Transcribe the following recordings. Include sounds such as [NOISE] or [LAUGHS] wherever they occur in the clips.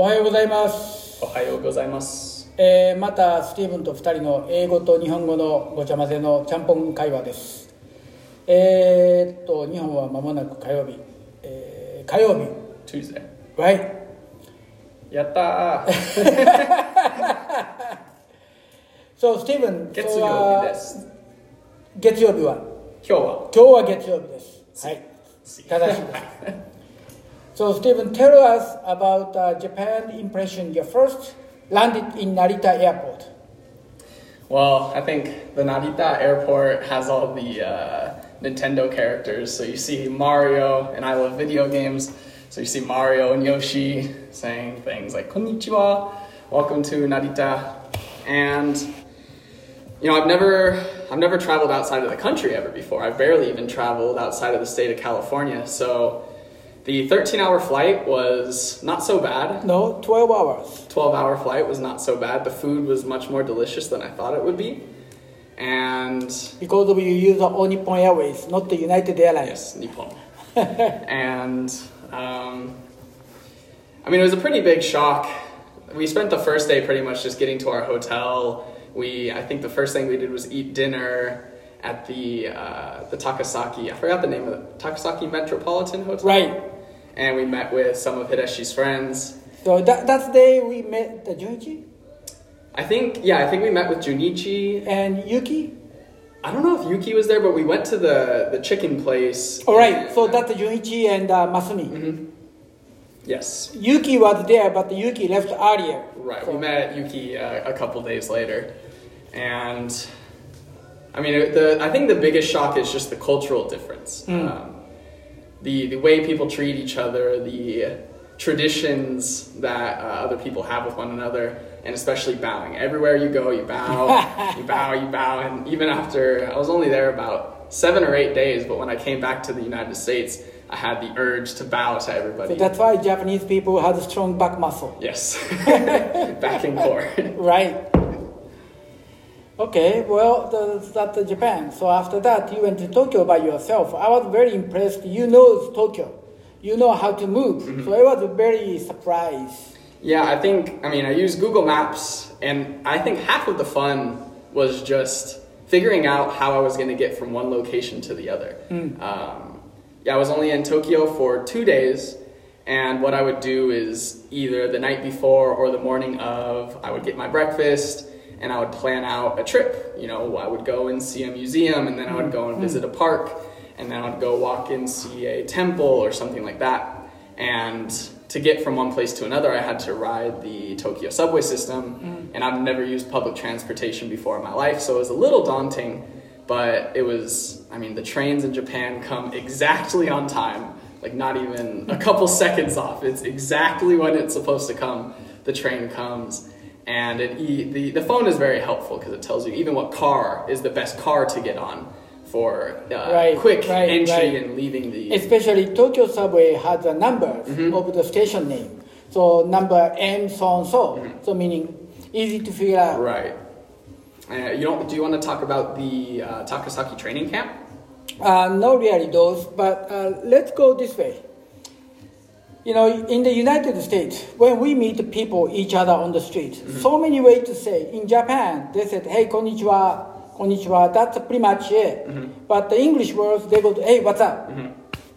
おはようございます、おはようございます。えーまたスティーブンと2人の英語と日本語のごちゃ混ぜのちゃんぽん会話です。えーっと日本は間もなく火曜日、えー火曜日。Tuesday。はい。やったー。[LAUGHS] そうスティーブン月曜日です。月曜日は。今日は。今日は月曜日です。はい。正しいです So Stephen, tell us about uh, Japan impression. You first landed in Narita Airport. Well, I think the Narita airport has all the uh, Nintendo characters. So you see Mario, and I love video games. So you see Mario and Yoshi saying things like "Konnichiwa," "Welcome to Narita," and you know I've never I've never traveled outside of the country ever before. I've barely even traveled outside of the state of California. So the 13-hour flight was not so bad. No, 12 hours. 12 hour flight was not so bad. The food was much more delicious than I thought it would be. And Because you use All Nippon Airways, not the United Airlines. yes, Nippon. [LAUGHS] and um, I mean, it was a pretty big shock. We spent the first day pretty much just getting to our hotel. We, I think the first thing we did was eat dinner at the uh, the Takasaki. I forgot the name of it. Takasaki Metropolitan Hotel. Right. And we met with some of Hideshi's friends. So that, that's the day we met the Junichi I think, yeah, I think we met with Junichi and Yuki. I don't know if Yuki was there, but we went to the, the chicken place. All right, and- so that's Junichi and uh, Masumi. Yes, Yuki was there, but Yuki left earlier. right. So- We met Yuki uh, a couple days later, and I mean, the I think the biggest shock is just the cultural difference. Um, the the way people treat each other, the traditions that uh, other people have with one another, and especially bowing. Everywhere you go, you bow, [LAUGHS] you bow, you bow, and even after I was only there about seven or eight days, but when I came back to the United States, I had the urge to bow to everybody. So that's why Japanese people have a strong back muscle. yes, [LAUGHS] [LAUGHS] back and core. Right. Okay, well, the, that's Japan. So after that, you went to Tokyo by yourself. I was very impressed. You know Tokyo. You know how to move. So I was very surprised. Yeah, I think, I mean, I used Google Maps, and I think half of the fun was just figuring out how I was going to get from one location to the other. Um, yeah, I was only in Tokyo for two days, and what I would do is either the night before or the morning of, I would get my breakfast and I would plan out a trip. You know, I would go and see a museum, and then I would go and mm-hmm. visit a park, and then I would go walk and see a temple or something like that. And to get from one place to another, I had to ride the Tokyo subway system, mm. and I've never used public transportation before in my life, so it was a little daunting. But it was, I mean, the trains in Japan come exactly on time, like not even a couple seconds off. It's exactly when it's supposed to come. The train comes, and it, the the phone is very helpful because it tells you even what car is the best car to get on for uh, Right, quick right, entry right. and leaving the Especially Tokyo subway has a number Mm-hmm. of the station name. So number M so and so. So meaning easy to figure out. Right. Uh, you don't? Do you want to talk about the uh, Takasaki training camp? Uh, not really those, but uh, let's go this way. You know, in the United States, when we meet people, each other on the street, so many ways to say. In Japan, they said, hey, konnichiwa, konnichiwa, that's pretty much it. But the English words, they go, hey, what's up?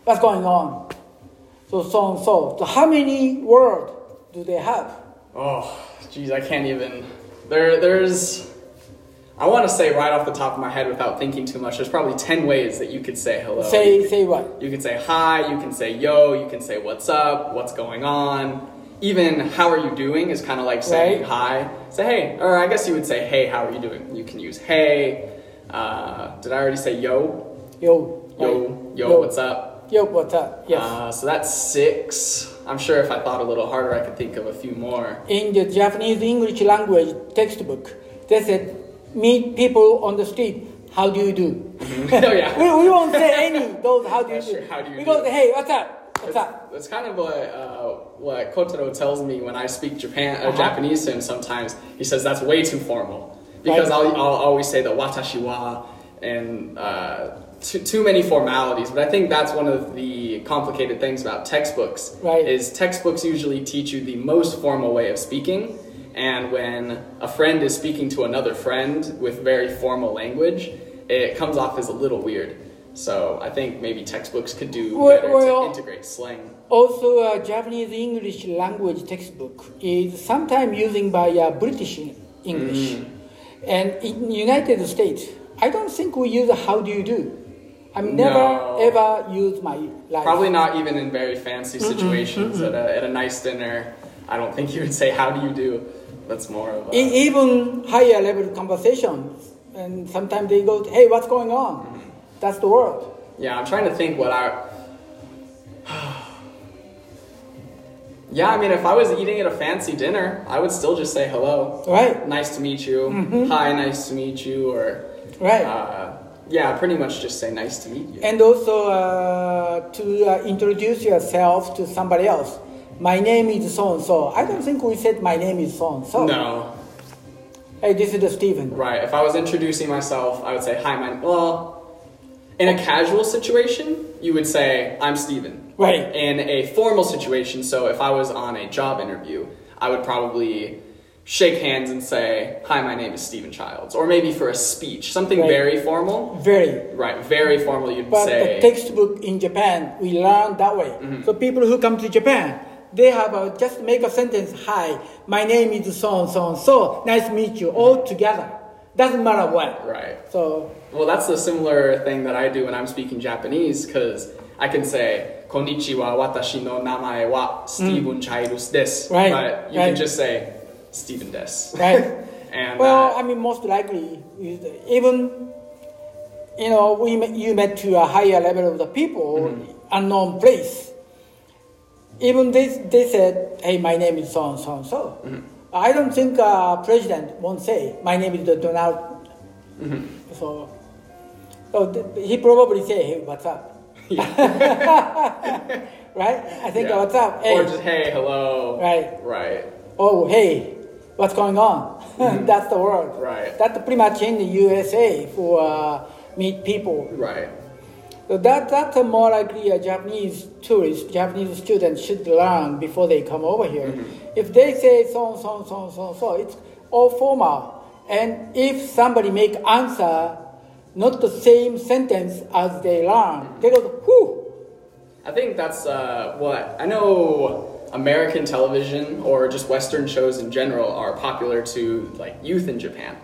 What's going on? So, so and so. So, how many words do they have? Oh, geez, I can't even. There, there's. I want to say right off the top of my head without thinking too much. There's probably ten ways that you could say hello. Say, say what? You can say hi. You can say yo. You can say what's up. What's going on. Even how are you doing is kind of like saying Right. hi. Say hey, or I guess you would say hey. How are you doing? You can use hey. Uh, did I already say yo? Yo. Yo, right. yo, what's up? Yo, what's up? Yes. Uh, so that's six. I'm sure if I thought a little harder, I could think of a few more. in the Japanese English language textbook, they said, meet people on the street, how do you do? oh yeah. [LAUGHS] we, we won't say any those how do you do. sure, how do you we do? hey, what's up? What's up? That's kind of what uh, what Kotaro tells me when I speak Japan uh, Uh-huh. Japanese to him. Sometimes he says that's way too formal because Right. I'll, I'll always say the watashi wa and uh, too, too many formalities. But I think that's one of the complicated things about textbooks. Right. Is textbooks usually teach you the most formal way of speaking, and when a friend is speaking to another friend with very formal language, it comes off as a little weird. So I think maybe textbooks could do Well- better well- to integrate slang. Also, uh, Japanese English language textbook is sometimes using by uh, British English, and in United States, I don't think we use "How do you do." I've never No. ever used my life. Probably not even in very fancy situations At, a, at a nice dinner. I don't think you would say, "How do you do?" That's more of a, even higher level conversations, and sometimes they go, "Hey, what's going on?" That's the world. Yeah, I'm trying to think what I. [SIGHS] yeah, I mean, if I was eating at a fancy dinner, I would still just say hello. Right, Nice to meet you. Hi, nice to meet you. Or, right. uh, yeah, pretty much just say nice to meet you. and also uh, to uh, introduce yourself to somebody else. My name is so and so. I don't think we said my name is so and so. No, Hey, this is the Stephen. right. If I was introducing myself, I would say, hi, my. Well, in a casual situation, you would say, I'm Steven. Right. in a formal situation, so if I was on a job interview, I would probably shake hands and say, Hi, my name is Stephen Childs. Or maybe for a speech, something Right. very formal. Very. Right, very formal, you'd But say. the textbook in Japan, we learn that way. Mm-hmm. So people who come to Japan, they have a, just make a sentence, hi, my name is so and so and so, nice to meet you, all together. Doesn't matter what. right. So, Well, that's the similar thing that I do when I'm speaking Japanese, because I can say, Konnichiwa, watashi no namae wa Stephen Childs desu. Mm. Right, But you right. can just say, Stephen desu. right? [LAUGHS] and well, uh, I mean, most likely, even, you know, we you met to a higher level of the people, Mm-hmm. unknown place. Even they, they said, hey, my name is so and so and so. Mm-hmm. I don't think uh, president won't say, my name is Donald. Mm-hmm. So, so th- he probably say, hey, what's up? [LAUGHS] right? I think, yeah. what's up? Hey. Or just, hey, hello. Right. Right. oh, hey, what's going on? [LAUGHS] That's the word. Right. That's pretty much in the USA for uh, meet people. Right. So that, that's a more likely a Japanese tourist, Japanese student should learn before they come over here. Mm-hmm. If they say so so so so so, it's all formal. And if somebody make answer not the same sentence as they learn, they go, whew, I think that's uh, what I know. American television or just Western shows in general are popular to like youth in Japan,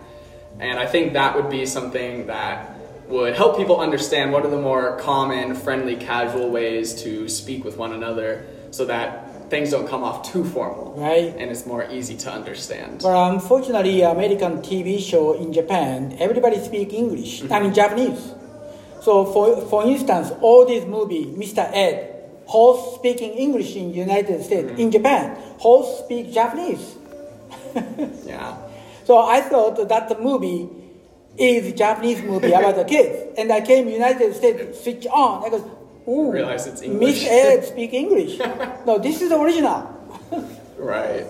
and I think that would be something that would help people understand what are the more common, friendly, casual ways to speak with one another, so that things don't come off too formal right? and it's more easy to understand. But unfortunately, American TV show in Japan, everybody speak English. I mean mm-hmm. Japanese. So for for instance, all these movie, Mr. Ed, host speaking English in United States. In mm-hmm. Japan, host speak Japanese. [LAUGHS] Yeah. So I thought that the movie is Japanese movie about the kids. And I came United States, switch on. I go, ooh, Realize it's English. Miss Ed speak English. [LAUGHS] no, this is the original. Right.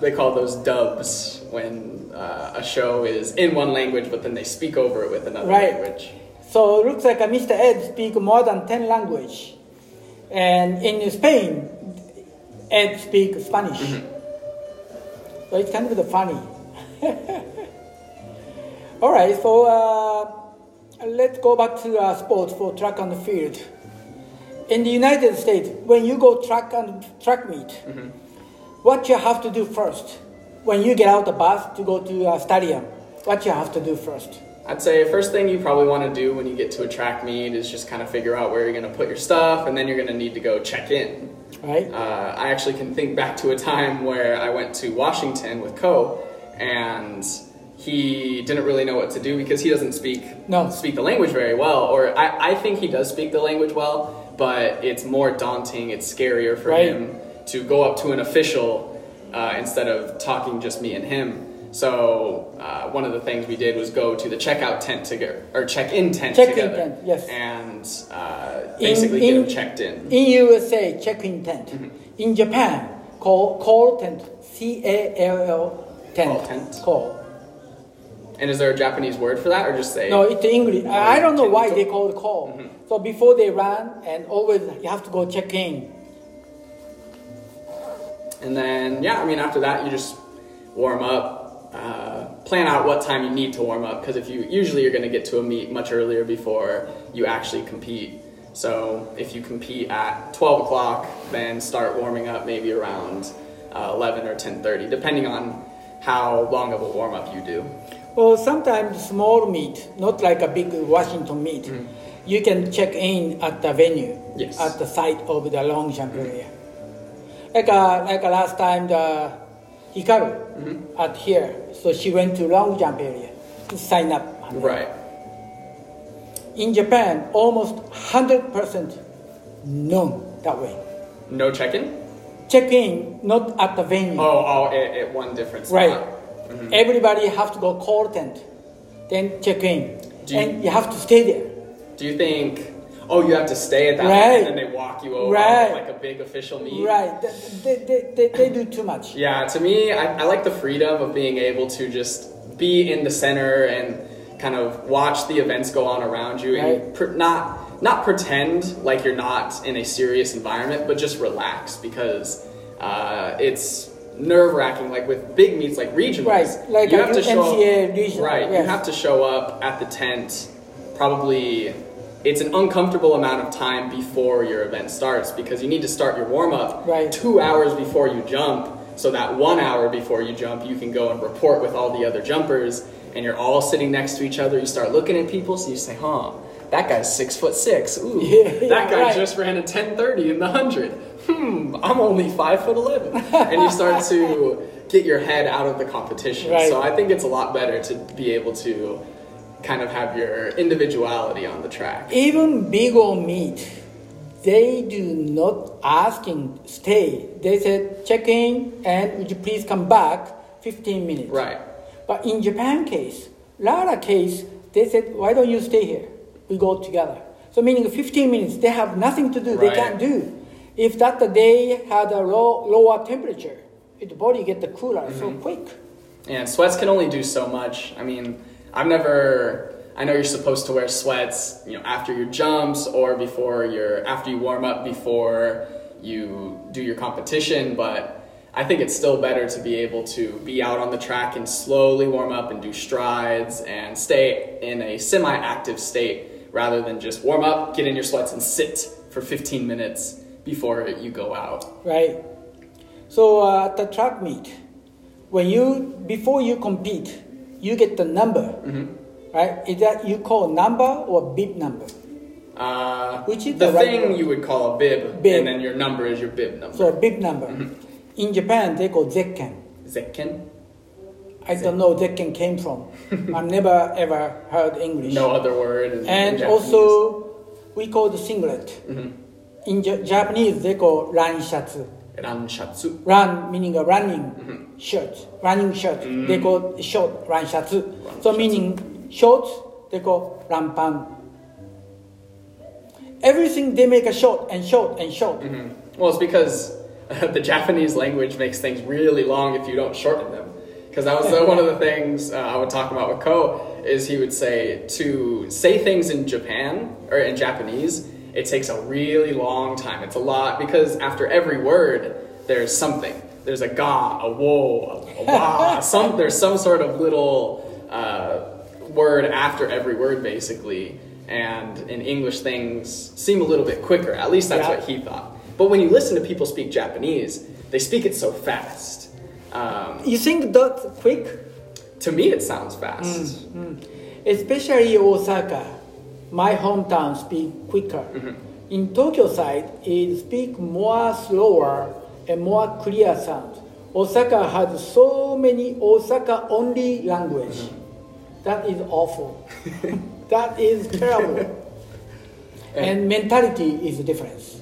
They call those dubs when uh, a show is in one language, but then they speak over it with another Right. language. So it looks like Mr. Ed speak more than 10 language. And in Spain, Ed speak Spanish. So it's kind of the funny. [LAUGHS] All right, so uh, let's go back to uh, sports for track and field. In the United States, when you go track and track meet, what you have to do first when you get out the bus to go to a stadium? What you have to do first? I'd say first thing you probably want to do when you get to a track meet is just kind of figure out where you're going to put your stuff, and then you're going to need to go check in. Right? Uh, I actually can think back to a time where I went to Washington with Ko, and he didn't really know what to do because he doesn't speak No. speak the language very well. Or I, I think he does speak the language well, but it's more daunting. It's scarier for Right. him to go up to an official uh, instead of talking just me and him. So uh, one of the things we did was go to the checkout tent to get or check-in tent Check-in together, tent, yes. and uh, In- basically get in- him checked in. In USA, check-in tent. In Japan, call call tent. C A L L tent. Call tent. Call. And is there a Japanese word for that, or just say? No, it's English. I I don't know why they call it call. Mm-hmm. So before they run, and always you have to go check in. And then, yeah, I mean, after that, you just warm up, uh, plan out what time you need to warm up, because if you usually you're going to get to a meet much earlier before you actually compete. So if you compete at 12 o'clock, then start warming up maybe around uh, 11 or 10:30, depending on how long of a warm up you do. Well, sometimes small meet, not like a big Washington meet. You can check in at the venue. Yes. at the site of the long jump area. Like uh, like last time, the Hikaru Mm-hmm. at here, so she went to long jump area to sign up. Right. In Japan, almost hundred percent known that way. No check-in. Check in not at the venue. Oh, oh, at, at one different spot. Right. Everybody have to go call tent, then check in, you- and you have to stay there. Do you think? Oh, you have to stay at that, Right. and then they walk you over Right. like a big official meet. Right. They, they, they, they do too much. Yeah, to me, I, I like the freedom of being able to just be in the center and kind of watch the events go on around you and Right. pr- not not pretend like you're not in a serious environment, but just relax because uh, it's nerve wracking. Like with big meets like regionals, Right, like you have to show MCA up, regional, right. You have to show up at the tent probably. It's an uncomfortable amount of time before your event starts because you need to start your warm up Right. two hours before you jump so that one hour before you jump you can go and report with all the other jumpers and you're all sitting next to each other you start looking at people so you say huh that guy's six foot six ooh [LAUGHS] Yeah, that yeah, guy right. just ran a 1030 in the 100 hmm i'm only five foot 11 and you start to get your head out of the competition Right. so i think it's a lot better to be able to kind of have your individuality on the track Even big old meet, they do not asking stay. They said check in and would you please come back 15 minutes. right But in Japan case, Lara case, they said why don't you stay here? We go together. So meaning 15 minutes, they have nothing to do. They can't do. If that day had a low, lower temperature, the body get the cooler so Mm-hmm. quick. And sweats can only do so much. I mean, I've never. I know you're supposed to wear sweats, you know, after your jumps or before your after you warm up before you do your competition, but I think it's still better to be able to be out on the track and slowly warm up and do strides and stay in a semi-active state rather than just warm up, get in your sweats and sit for 15 minutes before you go out. Right. So uh, at the track meet, when you before you compete, you get the number, right? Is that you call number or bib number? Uh, Which is the, the right thing word? you would call a bib, Bib. and then your number is your bib number. So bib number. In Japan, they call zekken. Zekken? I don't know where zekken came from. [LAUGHS] I've never ever heard English. No other word. And also, we call the singlet. Mhm. In Japanese, they call ran shatsu. ranshatsu. Run meaning a running Mm-hmm. shirt, running shirt. They call short ran shatsu. Ran So shatsu. meaning shorts, they call rampan. Everything they make a short and short and short. Mhm. Well, it's because [LAUGHS] the Japanese language makes things really long if you don't shorten them. Because that was uh, one of the things uh, I would talk about with Ko is he would say to say things in Japan or in Japanese, it takes a really long time. It's a lot because after every word there's something. There's a ga, a wo, a wa. [LAUGHS] some there's some sort of little uh, word after every word basically. And in English things seem a little bit quicker. At least that's Yeah. what he thought. But when you listen to people speak Japanese, they speak it so fast. Um, You think that quick? to me, it sounds fast. Especially Osaka, my hometown, speak quicker. Mm-hmm. In Tokyo side, it speak more slower and more clear sound. Osaka has so many Osaka only language. Mm-hmm. That is awful. [LAUGHS] that is terrible. [LAUGHS] and mentality is the difference.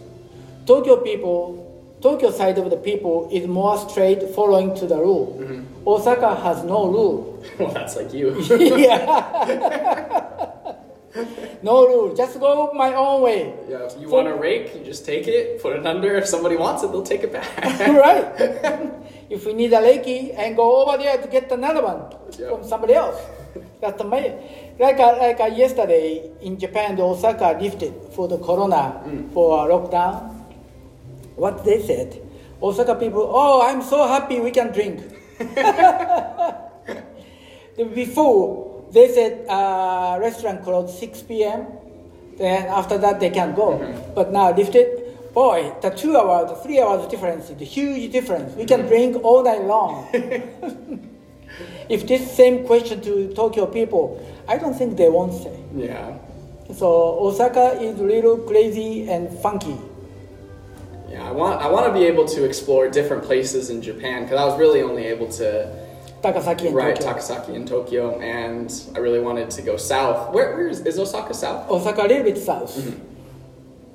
Tokyo people, Tokyo side of the people is more straight following to the rule. Mm-hmm. Osaka has no rule. [LAUGHS] well, that's like you. yeah. [LAUGHS] no rule. Just go my own way. yeah, if you So- want a rake, you just take it, put it under. If somebody wants it, they'll take it back. [LAUGHS] right. [LAUGHS] if we need a lakey and go over there to get another one Yeah. from somebody else. That's amazing. Like uh, like uh, yesterday in Japan, the Osaka lifted for the corona for uh, lockdown. What they said, Osaka people, oh, I'm so happy we can drink. The- Before they said uh, restaurant closed 6 p.m. Then after that they can go. But now lifted. Boy, the two hours, the three hours difference is a huge difference. We can drink all night long. [LAUGHS] if this same question to Tokyo people, I don't think they won't say. Yeah. So Osaka is a little crazy and funky. Yeah, I want I want to be able to explore different places in Japan because I was really only able to Takasaki and right Tokyo. Takasaki and Tokyo, and I really wanted to go south. Where, where is, is Osaka south? Osaka a little bit south.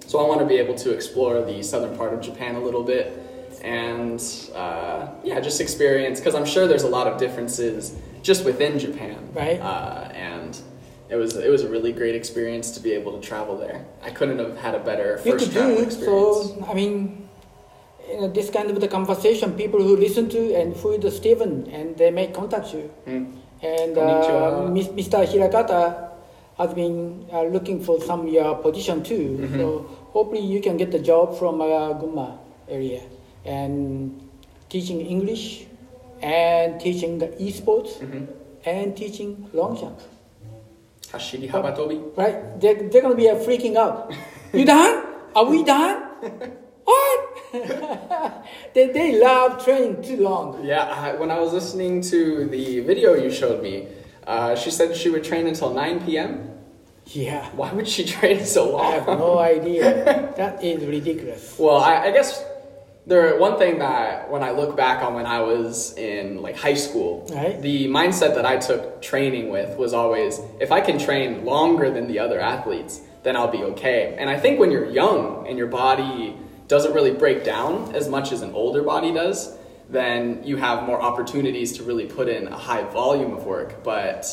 So I want to be able to explore the southern part of Japan a little bit, and uh, yeah, just experience because I'm sure there's a lot of differences just within Japan. Right. Uh, and it was it was a really great experience to be able to travel there. I couldn't have had a better You first could travel do experience. so. I mean, you know, this kind of the conversation, people who listen to and who is Stephen, and they may contact you. Mm. And uh, Mr. Hirakata has been uh, looking for some uh, position too. Mm-hmm. So hopefully you can get the job from uh, Gunma area and teaching English and teaching the esports Mm-hmm. and teaching long jump. Hashiri Habatobi. Right? They're, they're going to be uh, freaking out. You done? Are we done? [LAUGHS] What? [LAUGHS] they, they love training too long. Yeah, I, when I was listening to the video you showed me, uh, she said she would train until 9 p.m. Yeah. Why would she [LAUGHS] train so long? I have no idea. [LAUGHS] That is ridiculous. Well, I, I guess there one thing that when I look back on when I was in like high school, Right. the mindset that I took training with was always if I can train longer than the other athletes, then I'll be okay. And I think when you're young and your body doesn't really break down as much as an older body does, then you have more opportunities to really put in a high volume of work. But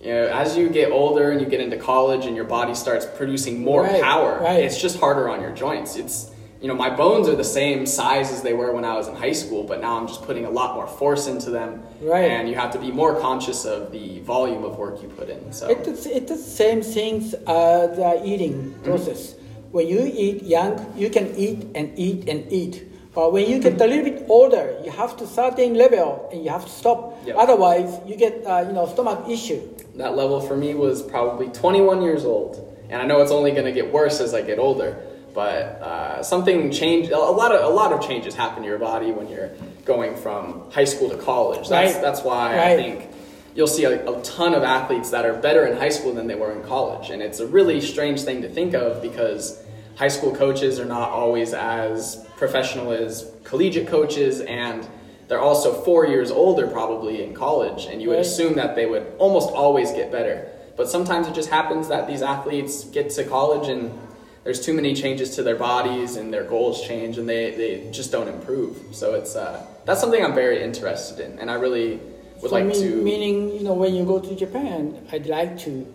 you know, as you get older and you get into college and your body starts producing more Right, power, right. it's just harder on your joints. It's you know, my bones are the same size as they were when I was in high school, but now I'm just putting a lot more force into them. Right. And you have to be more conscious of the volume of work you put in. So It's, it's the same things as the eating process. When you eat young, you can eat and eat and eat. But when you get a little bit older, you have to certain level and you have to stop. Yep. Otherwise, you get uh, you know stomach issue. that level for me was probably 21 years old. And I know it's only going to get worse as I get older. But uh, something changed. A lot of a lot of changes happen to your body when you're going from high school to college. That's Right. that's why I think you'll see a, a ton of athletes that are better in high school than they were in college, and it's a really strange thing to think of because high school coaches are not always as professional as collegiate coaches, and they're also four years older probably in college, and you would assume that they would almost always get better. But sometimes it just happens that these athletes get to college and there's too many changes to their bodies and their goals change and they, they just don't improve. So it's uh, that's something I'm very interested in, and I really would So like mean- to. Meaning, you know, when you go to Japan, I'd like to,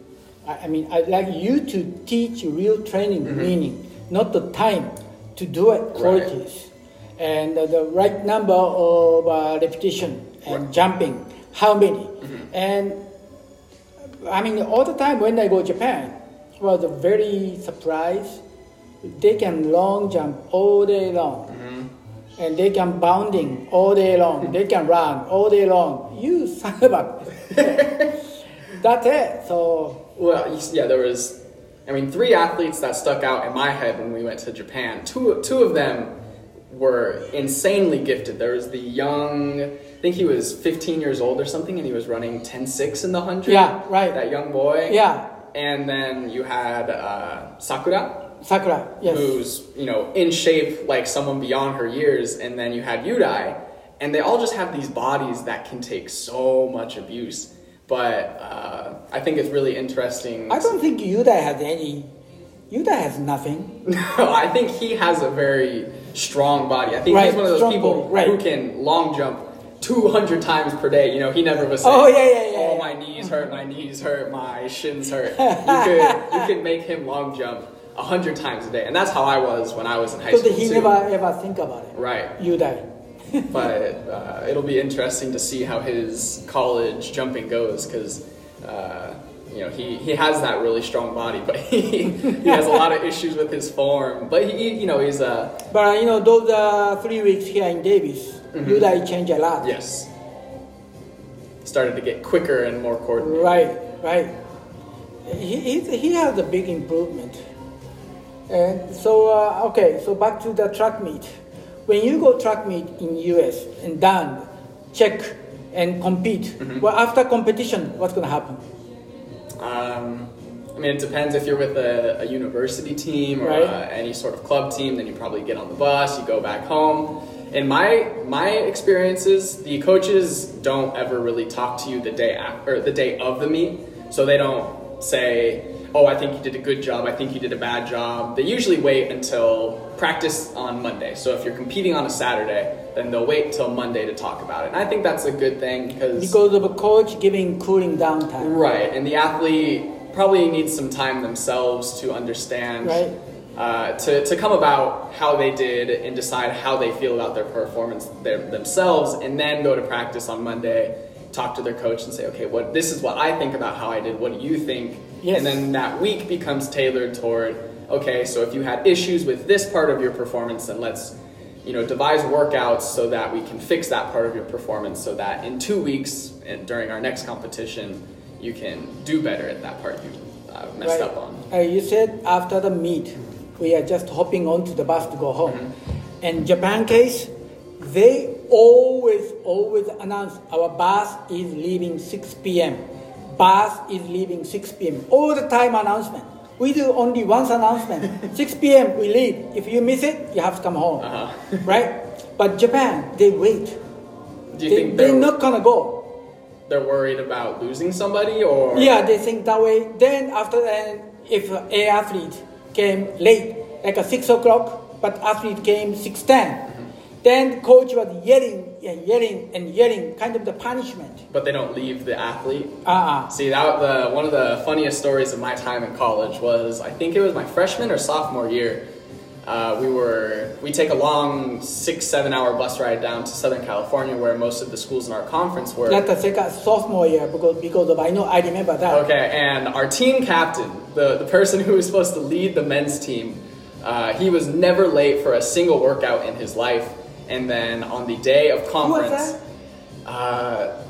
I, I mean, I'd like you to teach real training, meaning not the time to do it, qualities, and uh, the right number of uh, repetition and jumping, how many, and I mean, all the time when I go to Japan, it was a very surprise. They can long jump all day long and they can bounding all day long. they can run all day long. You son of a. [LAUGHS] That's it. So Well, yeah, there was, I mean, three athletes that stuck out in my head when we went to Japan. Two, two of them were insanely gifted. There was the young, I think he was 15 years old or something, and he was running 10.6 in the 100. Yeah, right. That young boy. yeah, And then you had uh, Sakura, Sakura. Yes. who's, you know, in shape like someone beyond her years. And then you had Yudai. And they all just have these bodies that can take so much abuse. But uh, I think it's really interesting. I don't think Yuda has any. Yuda has nothing. [LAUGHS] No, I think he has a very strong body. I think Right, he's one of those people body, right. who can long jump 200 times per day. You know, he never was saying, Oh, yeah, yeah, yeah, Oh, my knees hurt, my knees hurt, my shins hurt. [LAUGHS] You could, you could make him long jump 100 times a day. And that's how I was when I was in high Because school. he too. never ever think about it. Right. Yuda. [LAUGHS] But uh, it'll be interesting to see how his college jumping goes because Uh, you know, he, he has that really strong body, but [LAUGHS] he, he has a lot of issues with his form. But he, you know, he's a But uh, you know, those uh, three weeks here in Davis, you guys change a lot. yes. Started to get quicker and more coordinated. Right, right. He, he, he has a big improvement. And so, uh, okay, so back to the track meet. When you go track meet in US and done, check and compete, well, after competition, what's going to happen? Um, I mean, it depends if you're with a, a university team or Right. uh, any sort of club team. Then you probably get on the bus, you go back home. In my my experiences, the coaches don't ever really talk to you the day after, or the day of the meet, so they don't say, "Oh, I think you did a good job. I think you did a bad job." They usually wait until practice on Monday. So if you're competing on a Saturday, then they'll wait till Monday to talk about it. And I think that's a good thing Because Because of a coach giving cooling down time. Right, and the athlete probably needs some time themselves to understand, Right. uh, to, to come about how they did and decide how they feel about their performance their, themselves, and then go to practice on Monday, talk to their coach, and say, okay, what this is what I think about how I did. What do you think? And then that week becomes tailored toward, okay, so if you had issues with this part of your performance, then let's you know, devise workouts so that we can fix that part of your performance so that in two weeks and during our next competition, you can do better at that part you uh, messed Right. up on. Uh, you said after the meet, we are just hopping onto the bus to go home. Mm-hmm. In Japan case, they always, always announce our bus is leaving 6 p.m. Bus is leaving 6 p.m. All the time announcement. We do only once announcement. 6 p.m. we leave. If you miss it, you have to come home. Uh-huh. [LAUGHS] right? But Japan, they wait. Do you They, think they're they're, not gonna go. they're worried about losing somebody or? Yeah, they think that way. Then after that, if a athlete came late, like a six o'clock, but athlete came six then coach was yelling and yelling and yelling, kind of the punishment. But they don't leave the athlete. Uh-uh. See, that the one of the funniest stories of my time in college was I think it was my freshman or sophomore year. Uh, we were we take a long six seven hour bus ride down to Southern California where most of the schools in our conference were. That's the second sophomore year because because of I know I remember that. Okay, and our team captain, the, the person who was supposed to lead the men's team, uh, he was never late for a single workout in his life. And then on the day of conference, uh,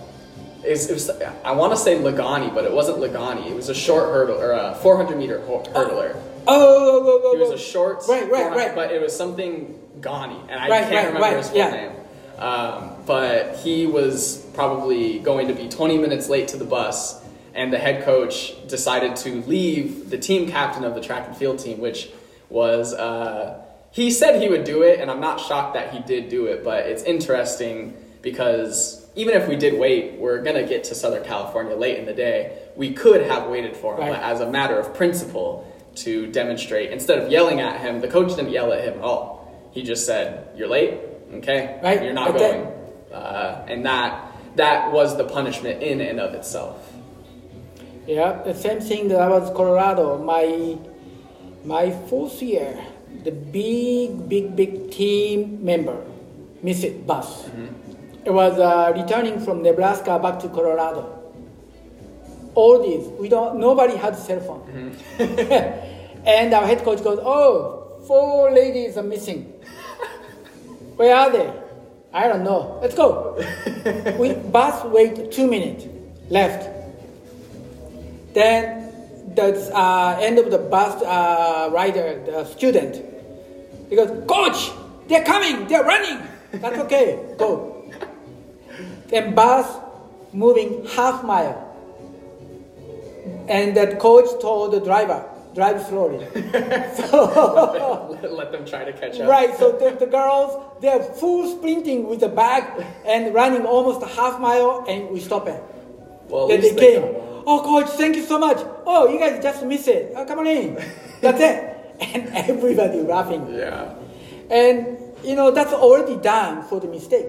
it was, it was, I want to say Lagani, but it wasn't Lagani. It was a short hurdle or a 400 meter ho- hurdler. Oh, oh, oh, oh, He was oh. a short, Right, right, 400 right. but it was something Ghani, and I Right, can't right, remember right, his full yeah. name. Um, but he was probably going to be 20 minutes late to the bus, and the head coach decided to leave the team captain of the track and field team, which was. Uh, he said he would do it, and I'm not shocked that he did do it, but it's interesting because even if we did wait, we're gonna get to Southern California late in the day. We could have waited for him, Right. but as a matter of principle, to demonstrate, instead of yelling at him, the coach didn't yell at him at all. He just said, "You're late, okay? Right, You're not okay. going," uh, and that that was the punishment in and of itself. Yeah, the same thing that I was Colorado. My my fourth year, the big, big, big team member missed it bus. It was uh, returning from Nebraska back to Colorado. All these, we don't. Nobody had cell phone, [LAUGHS] and our head coach goes, "Oh, four ladies are missing. [LAUGHS] Where are they? I don't know. Let's go." [LAUGHS] we bus wait two minutes left. Then the uh, end of the bus uh, rider, the student, he goes, Coach, they're coming, they're running. That's okay, go. Then bus moving half mile. And that coach told the driver, drive slowly. [LAUGHS] so, Let them try to catch up. right, so the, the girls, they're full sprinting with the bag and running almost a half mile and we stop it. Well, Then they came. Oh, coach, thank you so much. Oh, you guys just missed it. Oh, come on in. [LAUGHS] That's it. And everybody laughing. Yeah. And you know that's already done for the mistake.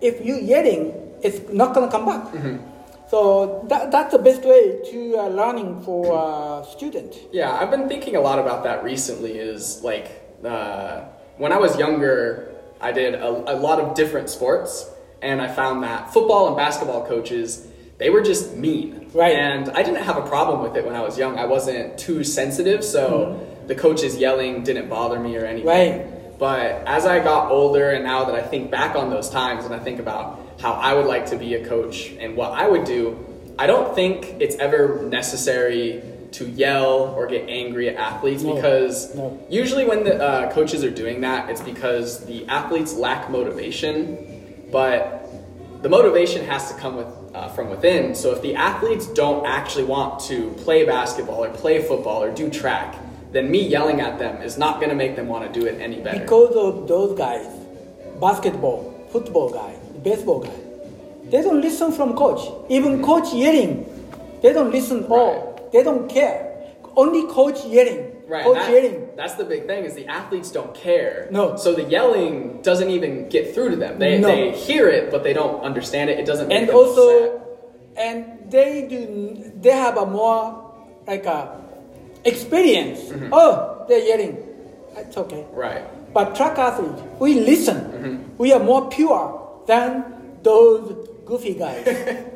If you yelling, it's not gonna come back. Mm-hmm. So that, that's the best way to uh, learning for uh, student. Yeah, I've been thinking a lot about that recently. Is like uh, when I was younger, I did a, a lot of different sports, and I found that football and basketball coaches they were just mean. Right. And I didn't have a problem with it when I was young. I wasn't too sensitive, so the coaches yelling didn't bother me or anything. Right. But as I got older and now that I think back on those times and I think about how I would like to be a coach and what I would do, I don't think it's ever necessary to yell or get angry at athletes No. because No. usually when the uh, coaches are doing that, it's because the athletes lack motivation, but the motivation has to come with uh, from within. So if the athletes don't actually want to play basketball or play football or do track, then me yelling at them is not going to make them want to do it any better. Because of those guys, basketball, football guy, baseball guy, they don't listen from coach. Even coach yelling, they don't listen all. They don't care. Only coach yelling. Right, Coach that- that's the big thing is the athletes don't care. No. So the yelling doesn't even get through to them. They, No. they hear it, but they don't understand it. It doesn't make And also, upset. and they do. They have a more like a experience. Mm-hmm. Oh, they're yelling. It's okay. Right. But track athlete, we listen. Mm-hmm. We are more pure than those goofy guys. [LAUGHS]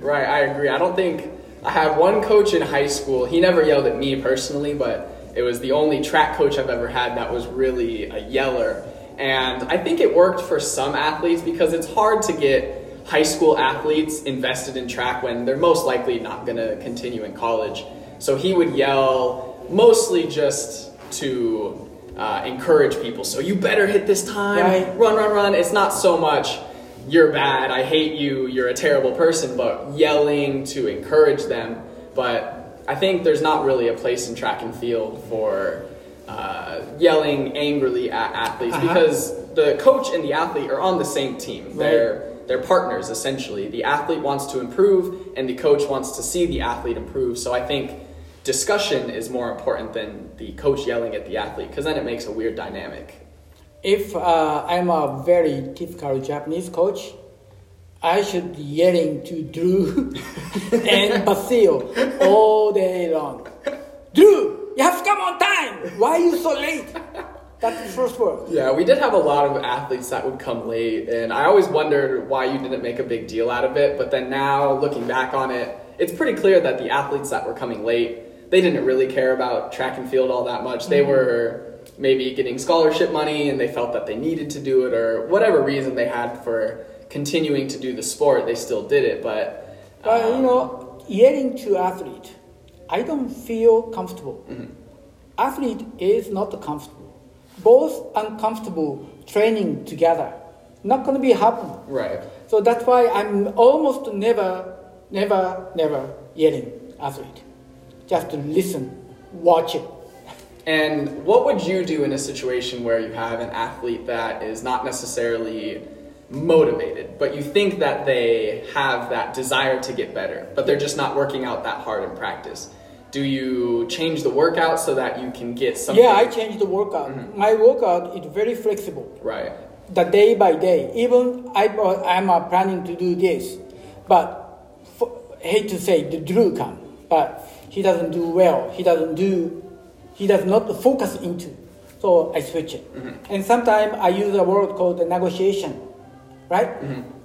Right, I agree. I don't think I had one coach in high school. He never yelled at me personally, but it was the only track coach I've ever had that was really a yeller. And I think it worked for some athletes because it's hard to get high school athletes invested in track when they're most likely not going to continue in college. So he would yell mostly just to uh, encourage people. So you better hit this time, Right. run, run, run. It's not so much you're bad, I hate you, you're a terrible person, but yelling to encourage them. But I think there's not really a place in track and field for uh, yelling angrily at athletes Uh-huh. because the coach and the athlete are on the same team. They're they're partners essentially. The athlete wants to improve, and the coach wants to see the athlete improve. So I think discussion is more important than the coach yelling at the athlete because then it makes a weird dynamic. if uh, I'm a very typical Japanese coach, I should be yelling to Drew [LAUGHS] and Basil all day long. Drew, you have to come on time. Why are you so late? That's the first word. Yeah, we did have a lot of athletes that would come late, and I always wondered why you didn't make a big deal out of it. But then now, looking back on it, it's pretty clear that the athletes that were coming late, they didn't really care about track and field all that much. They mm-hmm. were maybe getting scholarship money, and they felt that they needed to do it, or whatever reason they had for continuing to do the sport, they still did it. But But you um, know, yelling to athlete, I don't feel comfortable. Mm-hmm. Athlete is not comfortable. Both uncomfortable training together. Not gonna be happen. right. So that's why I'm almost never, never, never yelling athlete. Just to listen, watch it. And what would you do in a situation where you have an athlete that is not necessarily motivated, but you think that they have that desire to get better, but they're just not working out that hard in practice? Do you change the workout so that you can get something? Yeah, I changed the workout. My workout is very flexible. Right. the day by day. Even I, I'm uh, planning to do this, but f- hate to say the Drew come, but he doesn't do well. He doesn't do, he does not focus into. So I switch it. And sometimes I use a word called the negotiation, right?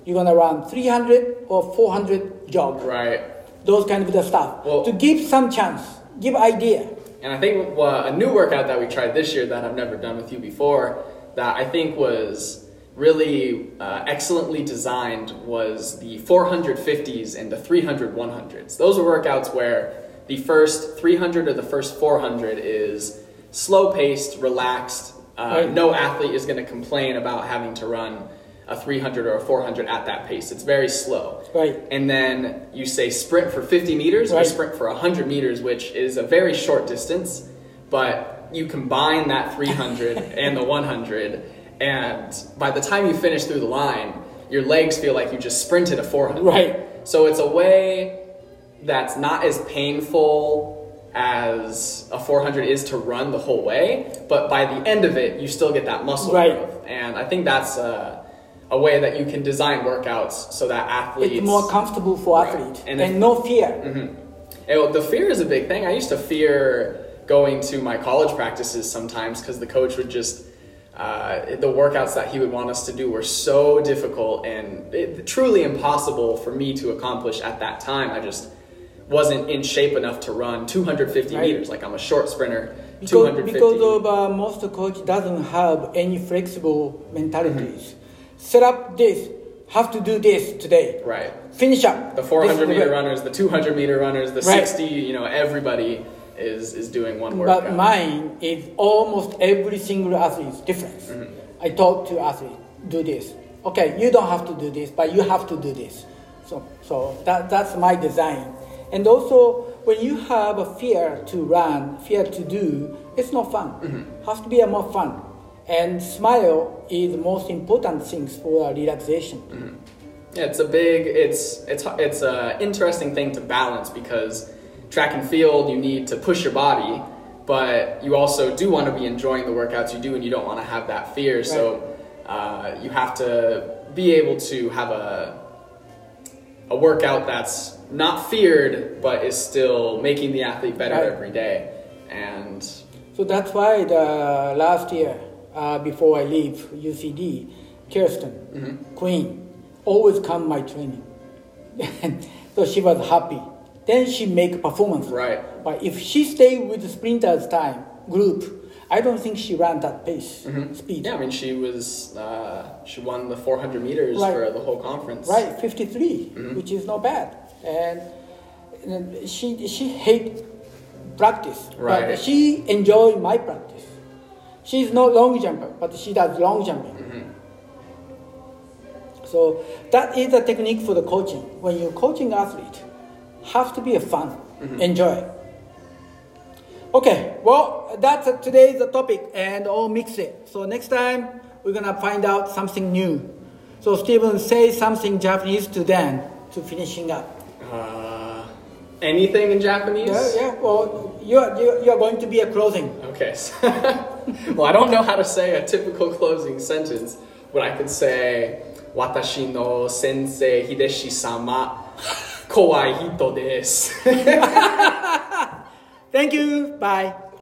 You're gonna run 300 or 400 jog, Right. those kind of the stuff Well- to give some chance, give idea. And I think uh, a new workout that we tried this year that I've never done with you before, that I think was really uh, excellently designed, was the 450s and the 300 100s. Those are workouts where the first 300 or the first 400 is slow paced, relaxed. Uh, Right. No athlete is going to complain about having to run a 300 or a 400 at that pace. It's very slow. Right. And then you say sprint for 50 meters or sprint for 100 meters, which is a very short distance, but you combine that 300 [LAUGHS] and the 100, and by the time you finish through the line, your legs feel like you just sprinted a 400. Right. So it's a way that's not as painful as a 400 is to run the whole way, but by the end of it, you still get that muscle Right. growth. And I think that's a, a way that you can design workouts so that athletes. It's more comfortable for Right. athlete And and, if- no fear. Eh, well, the fear is a big thing. I used to fear going to my college practices sometimes because the coach would just uh, the workouts that he would want us to do were so difficult and it, truly impossible for me to accomplish at that time. I just wasn't in shape enough to run 250 Right. meters. Like I'm a short sprinter, Because, 250. because of uh, most coach doesn't have any flexible mentalities. Set up this, have to do this today. right. Finish up. The 400 meter the runners, the 200 meter runners, the Right. 60, you know, everybody is, is doing one workout. But mine is almost every single athlete is different. Mm-hmm. I talk to athletes, do this. Okay, you don't have to do this, but you have to do this. So, so that, that's my design. And also, when you have a fear to run, fear to do, it's not fun. Mm-hmm. Has to be a more fun. And smile is the most important things for relaxation. Mm-hmm. Yeah, it's a big, it's it's it's a interesting thing to balance because track and field you need to push your body, but you also do want to be enjoying the workouts you do, and you don't want to have that fear. So uh, you have to be able to have a a workout that's not feared, but is still making the athlete better Right. every day. And So that's why the last year, uh, before I leave UCD, Kirsten, Mm-hmm. Queen, always come my training. [LAUGHS] so she was happy. Then she make performance. right, But if she stay with the sprinters time group, I don't think she ran that pace speed. Mm-hmm. yeah, I mean she was uh, she won the 400 meters Right. for the whole conference. Right, 53, Mm-hmm. which is not bad. And, and she she hate practice, Right. but she enjoy my practice. She's not long jumper, but she does long jumping. Mm-hmm. So that is the technique for the coaching. When you're coaching athlete, have to be a fun, Mm-hmm. enjoy. Okay, well that's uh, today's the topic, and I'll mix it. So next time we're gonna find out something new. So Steven, say something Japanese to Dan to finishing up. Uh, anything in Japanese? Yeah, yeah. Well, you're you're, you're going to be a closing. Okay. [LAUGHS] [LAUGHS] well, I don't know how to say a typical closing sentence, but I could say, "Watashi no sensei Hideshi sama [LAUGHS] kowai hito desu." [LAUGHS] Thank you. Bye.